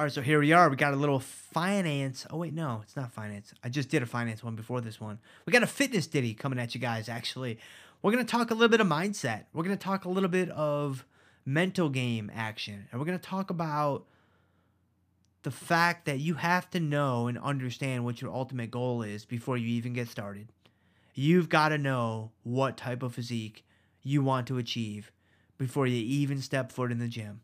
All right, so here we are. We got a little finance. Oh wait, no, it's not finance. I just did a finance one before this one. We got a fitness ditty coming at you guys. Actually, we're gonna talk a little bit of mindset. We're gonna talk a little bit of mental game action, and we're gonna talk about the fact that you have to know and understand what your ultimate goal is before you even get started. You've got to know what type of physique you want to achieve before you even step foot in the gym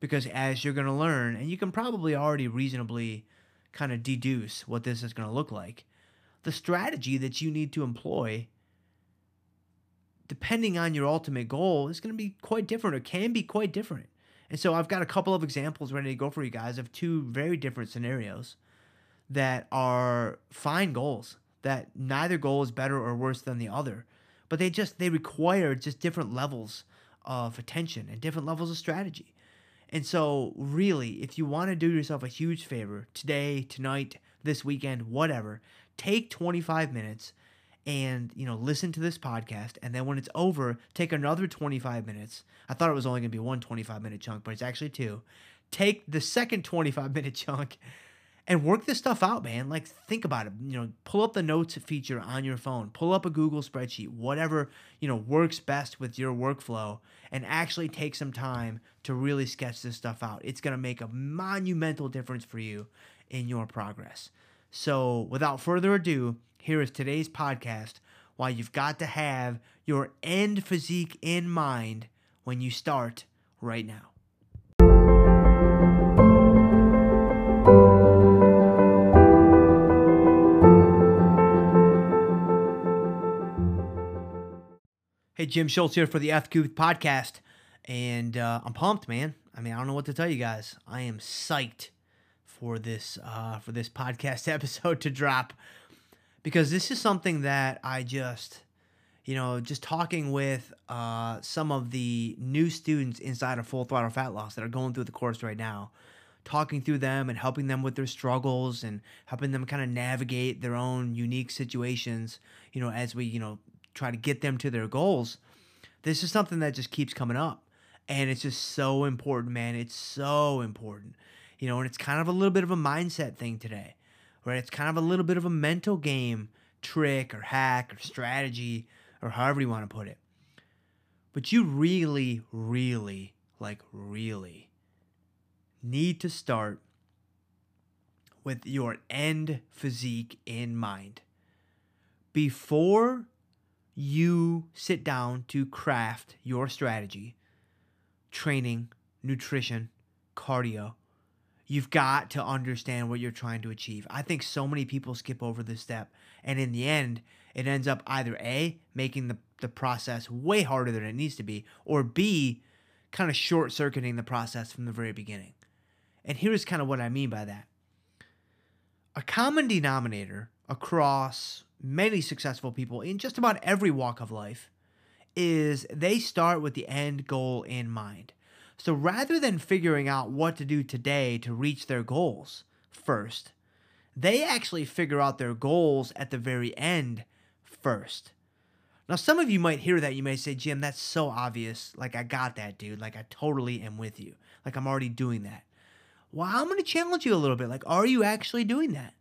because as you're going to learn, and you can probably already reasonably kind of deduce what this is going to look like, the strategy that you need to employ, depending on your ultimate goal, is going to be quite different or can be quite different. And so I've got a couple of examples ready to go for you guys of two very different scenarios that are fine goals that neither goal is better or worse than the other but they just they require just different levels of attention and different levels of strategy and so, really, if you want to do yourself a huge favor today, tonight, this weekend, whatever, take 25 minutes and, you know, listen to this podcast. And then when it's over, take another 25 minutes. I thought it was only going to be one 25 minute chunk, but it's actually two. Take the second 25 minute chunk and work this stuff out, man. Like, think about it. You know, pull up the notes feature on your phone, pull up a Google spreadsheet, whatever, you know, works best with your workflow, and actually take some time to really sketch this stuff out. It's going to make a monumental difference for you in your progress. So, without further ado, here is today's podcast why you've got to have your end physique in mind when you start right now. Hey, Jim Schultz here for the F podcast, and uh, I'm pumped, man. I mean, I don't know what to tell you guys. I am psyched for this uh, for this podcast episode to drop because this is something that I just, you know, just talking with uh, some of the new students inside of Full Throttle Fat Loss that are going through the course right now, talking through them and helping them with their struggles and helping them kind of navigate their own unique situations. You know, as we you know try to get them to their goals, this is something that just keeps coming up. And it's just so important, man. It's so important. You know, and it's kind of a little bit of a mindset thing today, right? It's kind of a little bit of a mental game trick or hack or strategy or however you want to put it. But you really, really, like, really need to start with your end physique in mind. Before you sit down to craft your strategy, training, nutrition, cardio, you've got to understand what you're trying to achieve. I think so many people skip over this step. And in the end, it ends up either A, making the, the process way harder than it needs to be, or B, kind of short circuiting the process from the very beginning. And here's kind of what I mean by that a common denominator across many successful people in just about every walk of life is they start with the end goal in mind. So rather than figuring out what to do today to reach their goals first, they actually figure out their goals at the very end first. Now, some of you might hear that. You may say, Jim, that's so obvious. Like, I got that, dude. Like, I totally am with you. Like, I'm already doing that. Well, I'm going to challenge you a little bit. Like, are you actually doing that?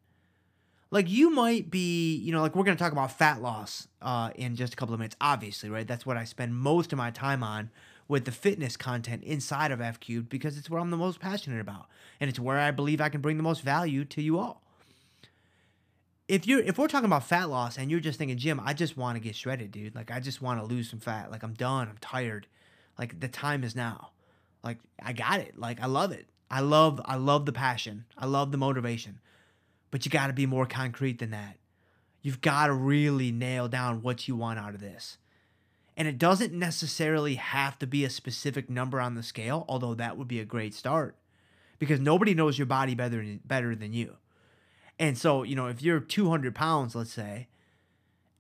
Like you might be, you know, like we're going to talk about fat loss uh, in just a couple of minutes, obviously, right? That's what I spend most of my time on with the fitness content inside of F Cubed because it's what I'm the most passionate about. And it's where I believe I can bring the most value to you all. If you're if we're talking about fat loss and you're just thinking, Jim, I just want to get shredded, dude. Like I just want to lose some fat. Like I'm done. I'm tired. Like the time is now. Like I got it. Like I love it. I love I love the passion. I love the motivation. But you got to be more concrete than that. You've got to really nail down what you want out of this. And it doesn't necessarily have to be a specific number on the scale, although that would be a great start because nobody knows your body better, better than you. And so, you know, if you're 200 pounds, let's say,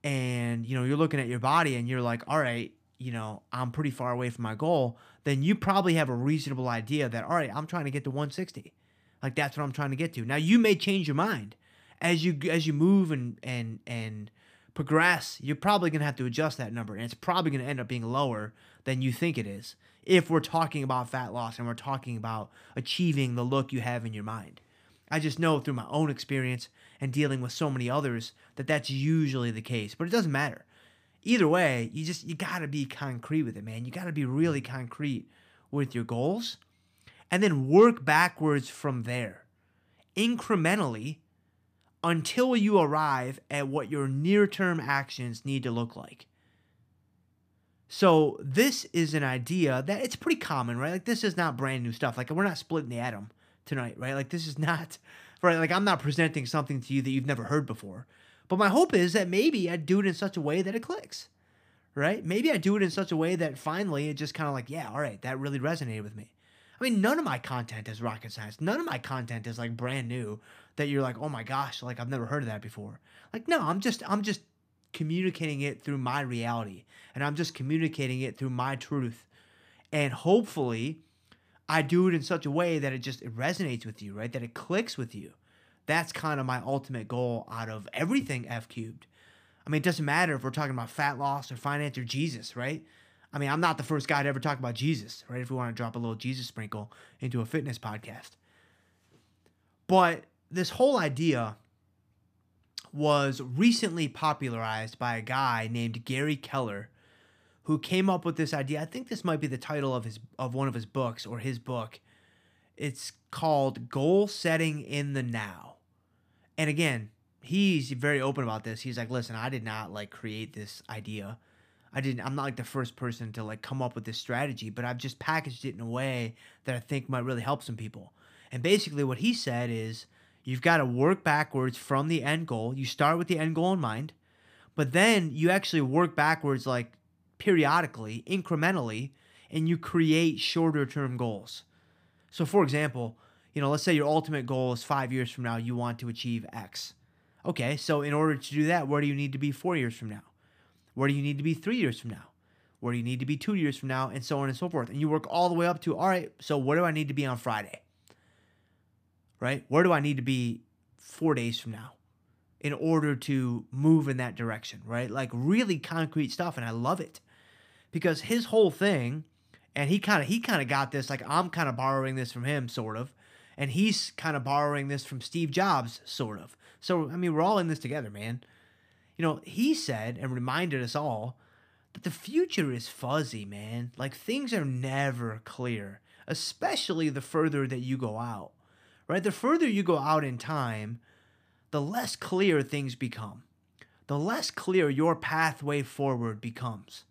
and, you know, you're looking at your body and you're like, all right, you know, I'm pretty far away from my goal, then you probably have a reasonable idea that, all right, I'm trying to get to 160. Like that's what I'm trying to get to. Now you may change your mind as you as you move and and and progress, you're probably going to have to adjust that number. And it's probably going to end up being lower than you think it is if we're talking about fat loss and we're talking about achieving the look you have in your mind. I just know through my own experience and dealing with so many others that that's usually the case, but it doesn't matter. Either way, you just you got to be concrete with it, man. You got to be really concrete with your goals and then work backwards from there. Incrementally until you arrive at what your near-term actions need to look like. So this is an idea that it's pretty common, right? Like this is not brand new stuff. Like we're not splitting the atom tonight, right? Like this is not right. Like I'm not presenting something to you that you've never heard before. But my hope is that maybe I do it in such a way that it clicks, right? Maybe I do it in such a way that finally it just kind of like, yeah, all right, that really resonated with me. I mean, none of my content is rocket science. None of my content is like brand new that you're like, oh my gosh, like I've never heard of that before. Like, no, I'm just I'm just communicating it through my reality and I'm just communicating it through my truth. And hopefully I do it in such a way that it just it resonates with you, right? That it clicks with you. That's kind of my ultimate goal out of everything F cubed. I mean, it doesn't matter if we're talking about fat loss or finance or Jesus, right? I mean, I'm not the first guy to ever talk about Jesus, right? If we want to drop a little Jesus sprinkle into a fitness podcast. But this whole idea was recently popularized by a guy named Gary Keller who came up with this idea. I think this might be the title of his of one of his books or his book. It's called Goal Setting in the Now. And again, he's very open about this. He's like, "Listen, I did not like create this idea. I didn't I'm not like the first person to like come up with this strategy, but I've just packaged it in a way that I think might really help some people." And basically what he said is You've got to work backwards from the end goal. You start with the end goal in mind, but then you actually work backwards like periodically, incrementally, and you create shorter term goals. So, for example, you know, let's say your ultimate goal is five years from now, you want to achieve X. Okay, so in order to do that, where do you need to be four years from now? Where do you need to be three years from now? Where do you need to be two years from now? And so on and so forth. And you work all the way up to, all right, so where do I need to be on Friday? right? Where do I need to be four days from now in order to move in that direction, right? Like really concrete stuff. And I love it because his whole thing, and he kind of he kind of got this like I'm kind of borrowing this from him sort of and he's kind of borrowing this from Steve Jobs sort of. So I mean we're all in this together, man. You know, he said and reminded us all that the future is fuzzy, man. Like things are never clear, especially the further that you go out right? The further you go out in time, the less clear things become, the less clear your pathway forward becomes.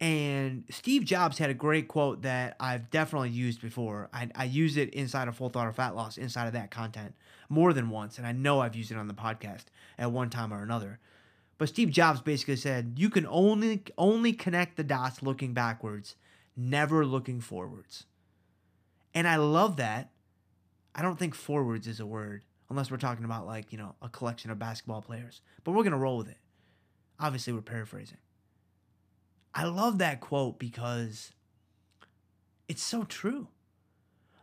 And Steve Jobs had a great quote that I've definitely used before. I, I use it inside of Full Thought Throttle Fat Loss, inside of that content, more than once. And I know I've used it on the podcast at one time or another. But Steve Jobs basically said, you can only only connect the dots looking backwards, never looking forwards. And I love that I don't think forwards is a word unless we're talking about like, you know, a collection of basketball players. But we're going to roll with it. Obviously, we're paraphrasing. I love that quote because it's so true.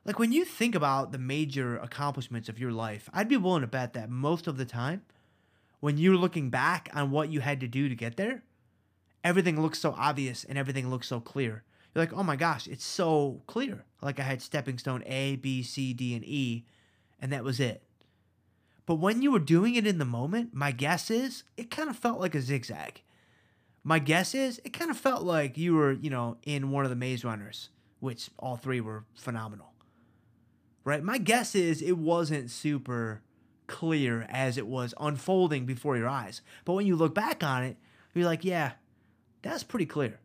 Like when you think about the major accomplishments of your life, I'd be willing to bet that most of the time, when you're looking back on what you had to do to get there, everything looks so obvious and everything looks so clear you're like, oh my gosh, it's so clear. Like I had stepping stone A, B, C, D, and E, and that was it. But when you were doing it in the moment, my guess is it kind of felt like a zigzag. My guess is it kind of felt like you were, you know, in one of the maze runners, which all three were phenomenal. Right? My guess is it wasn't super clear as it was unfolding before your eyes. But when you look back on it, you're like, yeah, that's pretty clear.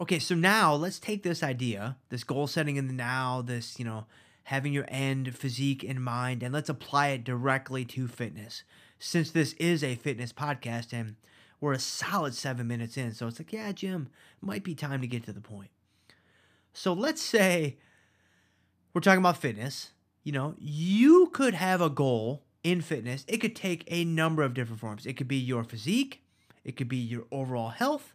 Okay, so now let's take this idea, this goal setting in the now, this, you know, having your end physique in mind, and let's apply it directly to fitness. Since this is a fitness podcast and we're a solid seven minutes in, so it's like, yeah, Jim, might be time to get to the point. So let's say we're talking about fitness. You know, you could have a goal in fitness. It could take a number of different forms. It could be your physique, it could be your overall health,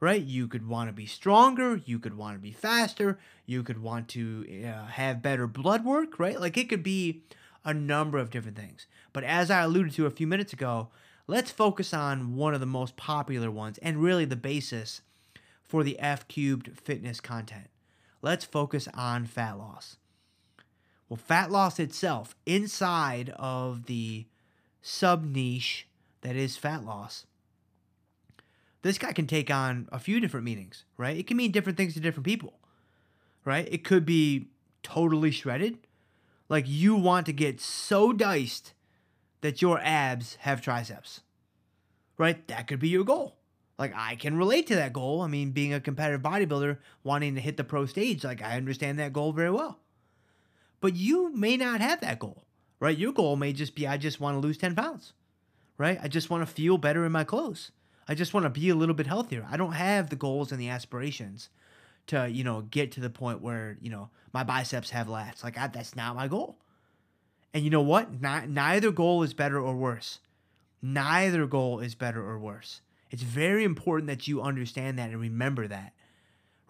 right? You could want to be stronger, you could want to be faster, you could want to uh, have better blood work, right? Like it could be a number of different things. But as I alluded to a few minutes ago, let's focus on one of the most popular ones and really the basis for the F cubed fitness content. Let's focus on fat loss. Well, fat loss itself, inside of the sub niche that is fat loss, this guy can take on a few different meanings, right? It can mean different things to different people, right? It could be totally shredded, like you want to get so diced that your abs have triceps, right? That could be your goal. Like I can relate to that goal. I mean, being a competitive bodybuilder, wanting to hit the pro stage, like I understand that goal very well. But you may not have that goal, right? Your goal may just be I just want to lose 10 pounds, right? I just want to feel better in my clothes. I just want to be a little bit healthier. I don't have the goals and the aspirations to, you know, get to the point where, you know, my biceps have lats. Like I, that's not my goal. And you know what? Not, neither goal is better or worse. Neither goal is better or worse. It's very important that you understand that and remember that,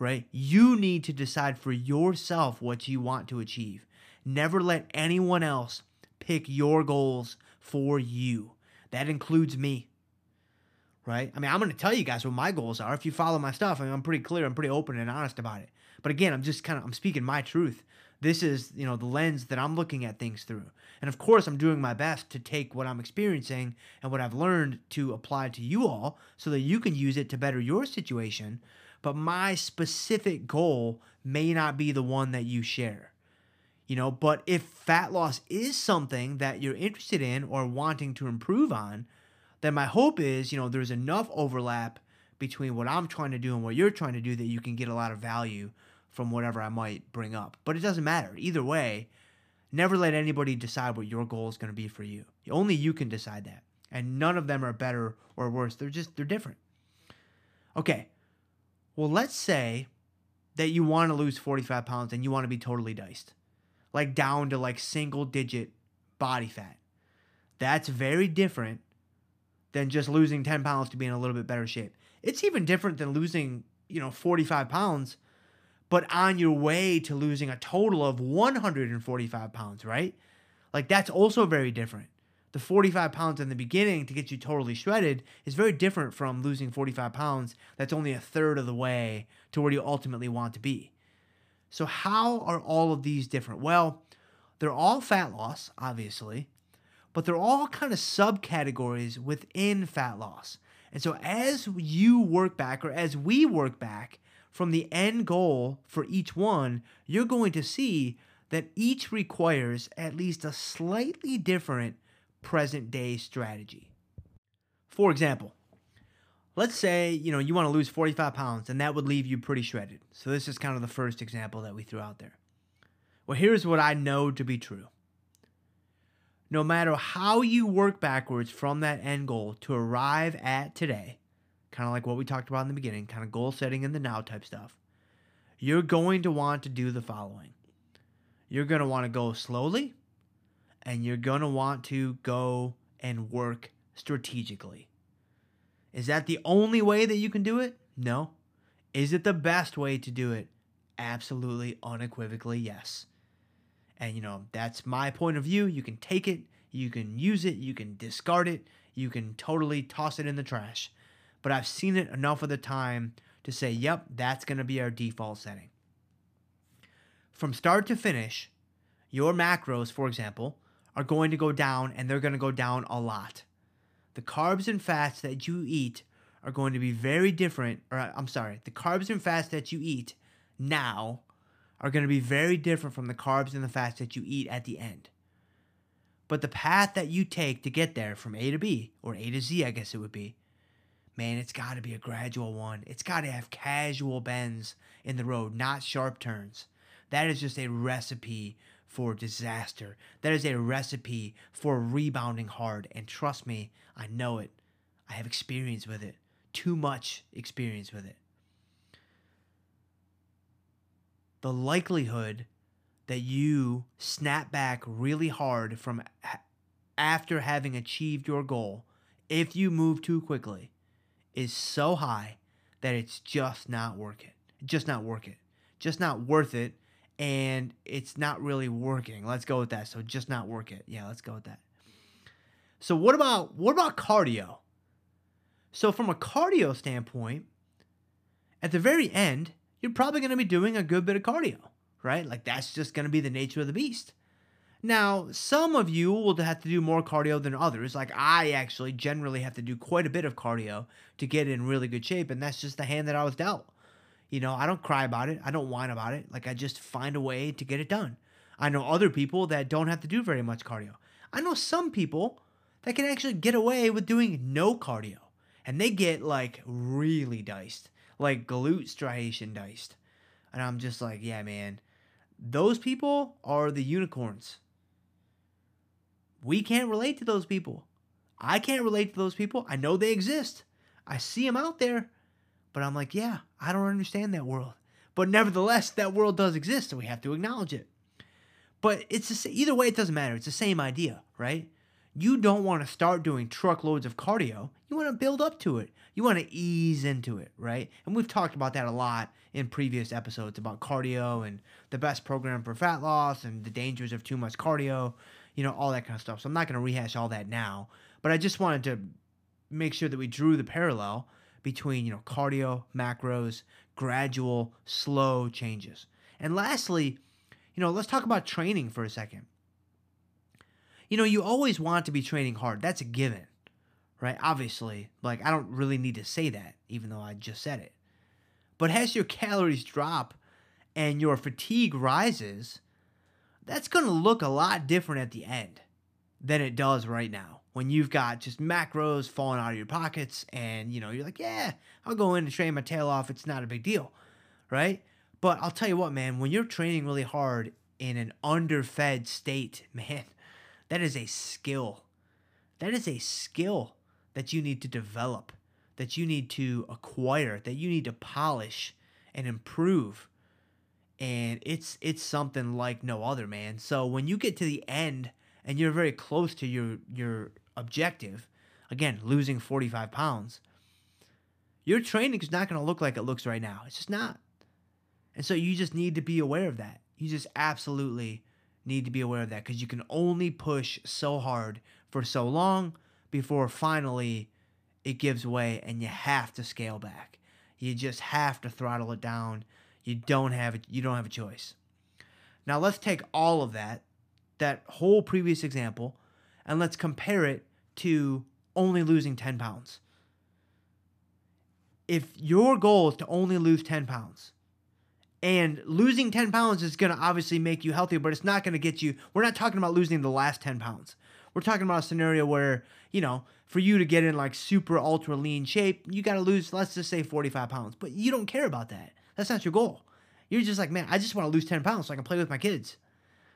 right? You need to decide for yourself what you want to achieve. Never let anyone else pick your goals for you. That includes me, right? I mean, I'm going to tell you guys what my goals are. If you follow my stuff, I mean, I'm pretty clear, I'm pretty open and honest about it. But again, I'm just kind of I'm speaking my truth. This is, you know, the lens that I'm looking at things through. And of course, I'm doing my best to take what I'm experiencing and what I've learned to apply to you all so that you can use it to better your situation. But my specific goal may not be the one that you share. You know, but if fat loss is something that you're interested in or wanting to improve on, then my hope is, you know, there's enough overlap between what I'm trying to do and what you're trying to do that you can get a lot of value from whatever I might bring up. But it doesn't matter. Either way, never let anybody decide what your goal is going to be for you. Only you can decide that. And none of them are better or worse. They're just they're different. Okay. Well, let's say that you want to lose 45 pounds and you want to be totally diced. Like down to like single digit body fat. That's very different than just losing 10 pounds to be in a little bit better shape. It's even different than losing, you know, 45 pounds but on your way to losing a total of 145 pounds, right? Like that's also very different. The 45 pounds in the beginning to get you totally shredded is very different from losing 45 pounds that's only a third of the way to where you ultimately want to be. So, how are all of these different? Well, they're all fat loss, obviously, but they're all kind of subcategories within fat loss. And so, as you work back, or as we work back, from the end goal for each one, you're going to see that each requires at least a slightly different present day strategy. For example, let's say, you know, you want to lose 45 pounds and that would leave you pretty shredded. So this is kind of the first example that we threw out there. Well, here's what I know to be true. No matter how you work backwards from that end goal to arrive at today, kind of like what we talked about in the beginning, kind of goal setting in the now type stuff, you're going to want to do the following. You're going to want to go slowly and you're going to want to go and work strategically. Is that the only way that you can do it? No. Is it the best way to do it? Absolutely, unequivocally, yes. And you know, that's my point of view. You can take it, you can use it, you can discard it, you can totally toss it in the trash but I've seen it enough of the time to say, yep, that's going to be our default setting. From start to finish, your macros, for example, are going to go down and they're going to go down a lot. The carbs and fats that you eat are going to be very different, or uh, I'm sorry, the carbs and fats that you eat now are going to be very different from the carbs and the fats that you eat at the end. But the path that you take to get there from A to B, or A to Z, I guess it would be, man, it's got to be a gradual one. It's got to have casual bends in the road, not sharp turns. That is just a recipe for disaster. That is a recipe for rebounding hard. And trust me, I know it. I have experience with it. Too much experience with it. The likelihood that you snap back really hard from after having achieved your goal, if you move too quickly, is so high that it's just not worth it. Just not worth it. Just not worth it. And it's not really working. Let's go with that. So just not work it. Yeah, let's go with that. So what about what about cardio? So from a cardio standpoint, at the very end, you're probably going to be doing a good bit of cardio, right? Like that's just going to be the nature of the beast. Now, some of you will have to do more cardio than others. Like I actually generally have to do quite a bit of cardio to get in really good shape, and that's just the hand that I was dealt. You know, I don't cry about it. I don't whine about it. Like I just find a way to get it done. I know other people that don't have to do very much cardio. I know some people that can actually get away with doing no cardio and they get like really diced, like glute striation diced. And I'm just like, yeah, man, those people are the unicorns. We can't relate to those people. I can't relate to those people. I know they exist. I see them out there, but I'm like, yeah, I don't understand that world. But nevertheless, that world does exist, and we have to acknowledge it. But it's the, either way, it doesn't matter. It's the same idea, right? You don't want to start doing truckloads of cardio. You want to build up to it. You want to ease into it, right? And we've talked about that a lot in previous episodes about cardio and the best program for fat loss and the dangers of too much cardio, you know, all that kind of stuff. So I'm not going to rehash all that now, but I just wanted to make sure that we drew the parallel between, you know, cardio, macros, gradual, slow changes. And lastly, you know, let's talk about training for a second. You know, you always want to be training hard. That's a given, right? Obviously, like I don't really need to say that, even though I just said it. But as your calories drop and your fatigue rises, that's going to look a lot different at the end than it does right now. When you've got just macros falling out of your pockets and, you know, you're like, yeah, I'll go in and train my tail off. It's not a big deal, right? But I'll tell you what, man, when you're training really hard in an underfed state, man, that is a skill. That is a skill that you need to develop, that you need to acquire, that you need to polish and improve. And it's it's something like no other, man. So when you get to the end and you're very close to your your objective, again, losing 45 pounds, your training is not going to look like it looks right now. It's just not. And so you just need to be aware of that. You just absolutely need to be aware of that because you can only push so hard for so long before finally it gives way and you have to scale back. You just have to throttle it down. You don't have it. You don't have a choice. Now let's take all of that, that whole previous example, and let's compare it to only losing 10 pounds. If your goal is to only lose 10 pounds, and losing 10 pounds is going to obviously make you healthier, but it's not going to get you. We're not talking about losing the last 10 pounds. We're talking about a scenario where, you know, for you to get in like super ultra lean shape, you got to lose, let's just say 45 pounds. But you don't care about that. That's not your goal. You're just like, man, I just want to lose 10 pounds so I can play with my kids.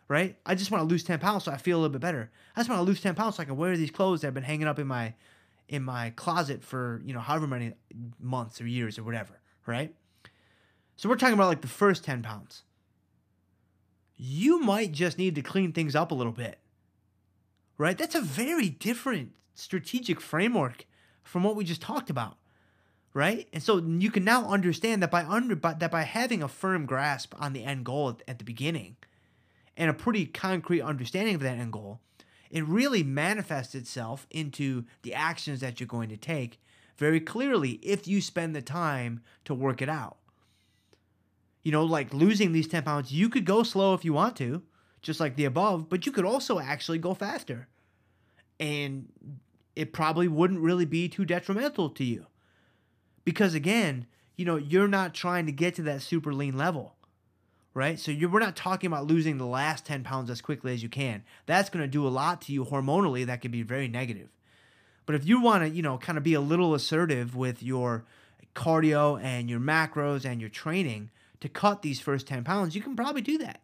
Right? I just want to lose 10 pounds so I feel a little bit better. I just want to lose 10 pounds so I can wear these clothes that have been hanging up in my in my closet for, you know, however many months or years or whatever, right? So we're talking about like the first 10 pounds. You might just need to clean things up a little bit. Right? That's a very different strategic framework from what we just talked about. Right? And so you can now understand that by under by, that by having a firm grasp on the end goal at, at the beginning and a pretty concrete understanding of that end goal, it really manifests itself into the actions that you're going to take very clearly if you spend the time to work it out you know, like losing these 10 pounds, you could go slow if you want to, just like the above, but you could also actually go faster. And it probably wouldn't really be too detrimental to you. Because again, you know, you're not trying to get to that super lean level, right? So we're not talking about losing the last 10 pounds as quickly as you can. That's going to do a lot to you hormonally that could be very negative. But if you want to, you know, kind of be a little assertive with your cardio and your macros and your training, to cut these first 10 pounds, you can probably do that.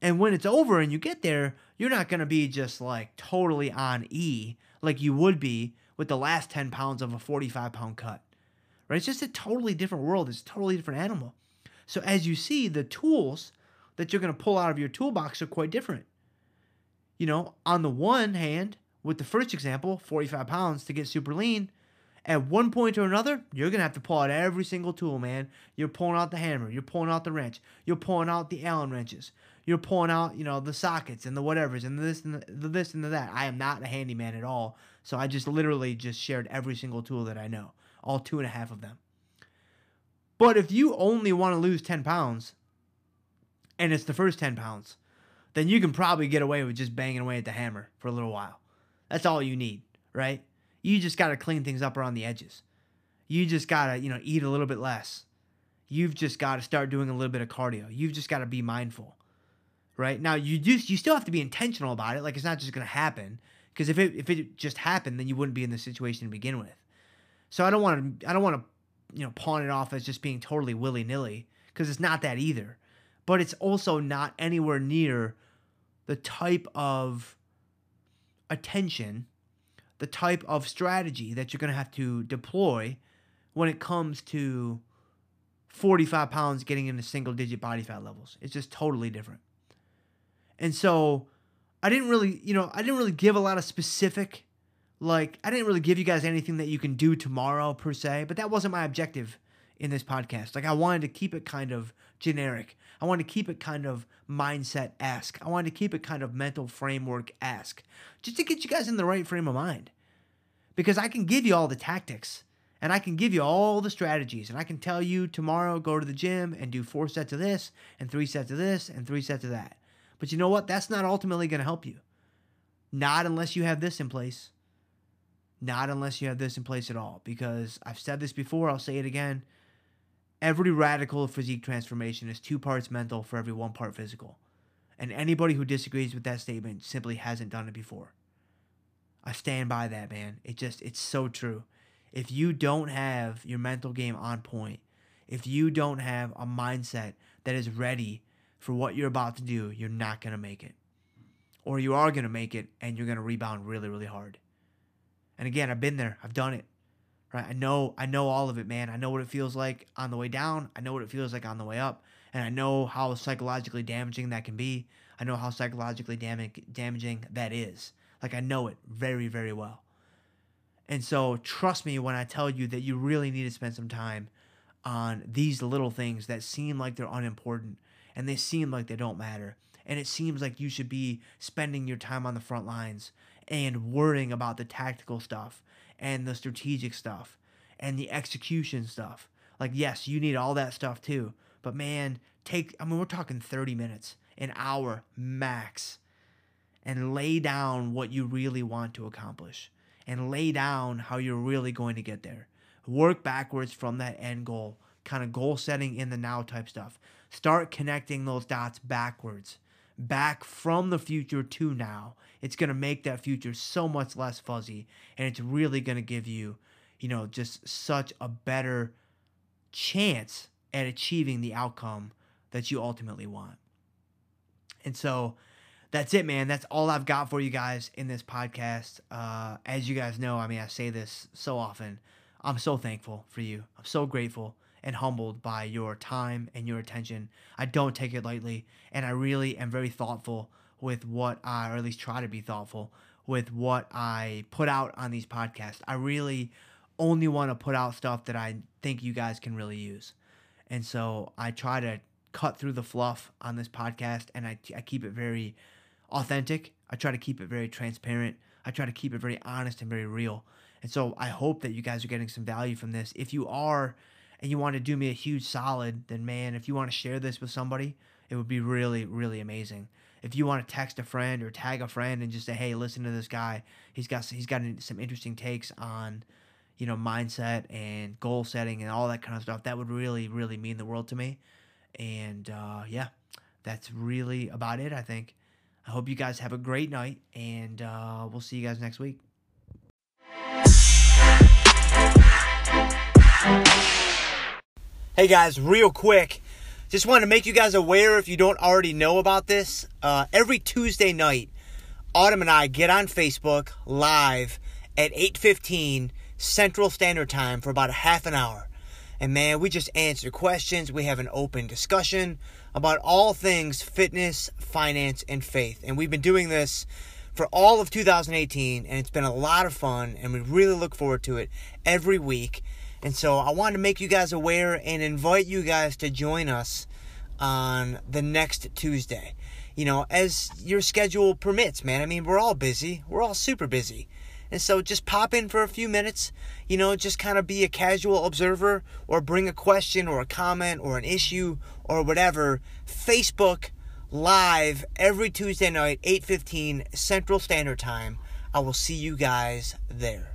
And when it's over and you get there, you're not going to be just like totally on E like you would be with the last 10 pounds of a 45 pound cut. Right? It's just a totally different world. It's a totally different animal. So as you see, the tools that you're going to pull out of your toolbox are quite different. You know, on the one hand, with the first example, 45 pounds to get super lean, at one point or another, you're gonna have to pull out every single tool, man. You're pulling out the hammer, you're pulling out the wrench, you're pulling out the Allen wrenches, you're pulling out, you know, the sockets and the whatevers and this and the, the this and the that. I am not a handyman at all. So I just literally just shared every single tool that I know, all two and a half of them. But if you only want to lose 10 pounds and it's the first 10 pounds, then you can probably get away with just banging away at the hammer for a little while. That's all you need, right? You just got to clean things up around the edges. You just got to, you know, eat a little bit less. You've just got to start doing a little bit of cardio. You've just got to be mindful. Right? Now, you just you still have to be intentional about it. Like it's not just going to happen because if it if it just happened, then you wouldn't be in the situation to begin with. So I don't want to I don't want to you know pawn it off as just being totally willy nilly because it's not that either. But it's also not anywhere near the type of attention, the type of strategy that you're going to have to deploy when it comes to 45 pounds getting into single digit body fat levels. It's just totally different. And so I didn't really, you know, I didn't really give a lot of specific, like, I didn't really give you guys anything that you can do tomorrow per se, but that wasn't my objective in this podcast. Like, I wanted to keep it kind of generic. I wanted to keep it kind of mindset esque. I wanted to keep it kind of mental framework esque, just to get you guys in the right frame of mind. Because I can give you all the tactics and I can give you all the strategies and I can tell you tomorrow go to the gym and do four sets of this and three sets of this and three sets of that. But you know what? That's not ultimately going to help you. Not unless you have this in place. Not unless you have this in place at all. Because I've said this before, I'll say it again. Every radical physique transformation is two parts mental for every one part physical. And anybody who disagrees with that statement simply hasn't done it before. I stand by that, man. It just, it's so true. If you don't have your mental game on point, if you don't have a mindset that is ready for what you're about to do, you're not going to make it. Or you are going to make it and you're going to rebound really, really hard. And again, I've been there. I've done it. Right? I know I know all of it, man. I know what it feels like on the way down. I know what it feels like on the way up. And I know how psychologically damaging that can be. I know how psychologically damag- damaging that is. Like I know it very, very well. And so trust me when I tell you that you really need to spend some time on these little things that seem like they're unimportant and they seem like they don't matter. And it seems like you should be spending your time on the front lines and worrying about the tactical stuff and the strategic stuff and the execution stuff. Like, yes, you need all that stuff too. But man, take, I mean, we're talking 30 minutes, an hour max, and lay down what you really want to accomplish and lay down how you're really going to get there. Work backwards from that end goal, kind of goal setting in the now type stuff. Start connecting those dots backwards, back from the future to now. It's going to make that future so much less fuzzy, and it's really going to give you, you know, just such a better chance at achieving the outcome that you ultimately want. And so that's it, man. That's all I've got for you guys in this podcast. Uh, as you guys know, I mean, I say this so often. I'm so thankful for you. I'm so grateful and humbled by your time and your attention. I don't take it lightly, and I really am very thoughtful with what I, or at least try to be thoughtful with what I put out on these podcasts. I really only want to put out stuff that I think you guys can really use. And so I try to cut through the fluff on this podcast and I, I keep it very authentic. I try to keep it very transparent. I try to keep it very honest and very real. And so I hope that you guys are getting some value from this. If you are, and you want to do me a huge solid, then man, if you want to share this with somebody, it would be really, really amazing. If you want to text a friend or tag a friend and just say, "Hey, listen to this guy. He's got he's got some interesting takes on, you know, mindset and goal setting and all that kind of stuff," that would really, really mean the world to me. And uh, yeah, that's really about it. I think. I hope you guys have a great night, and uh, we'll see you guys next week. Hey guys, real quick, just want to make you guys aware if you don't already know about this. Uh, every Tuesday night, Autumn and I get on Facebook live at 8:15 Central Standard Time for about a half an hour. And man, we just answer questions. We have an open discussion about all things fitness, finance, and faith. And we've been doing this for all of 2018, and it's been a lot of fun, and we really look forward to it every week. And so I wanted to make you guys aware and invite you guys to join us on the next Tuesday. you know, as your schedule permits, man. I mean, we're all busy. We're all super busy. And so just pop in for a few minutes, you know, just kind of be a casual observer or bring a question or a comment or an issue or whatever. Facebook live every Tuesday night, 8:15 Central Standard Time. I will see you guys there.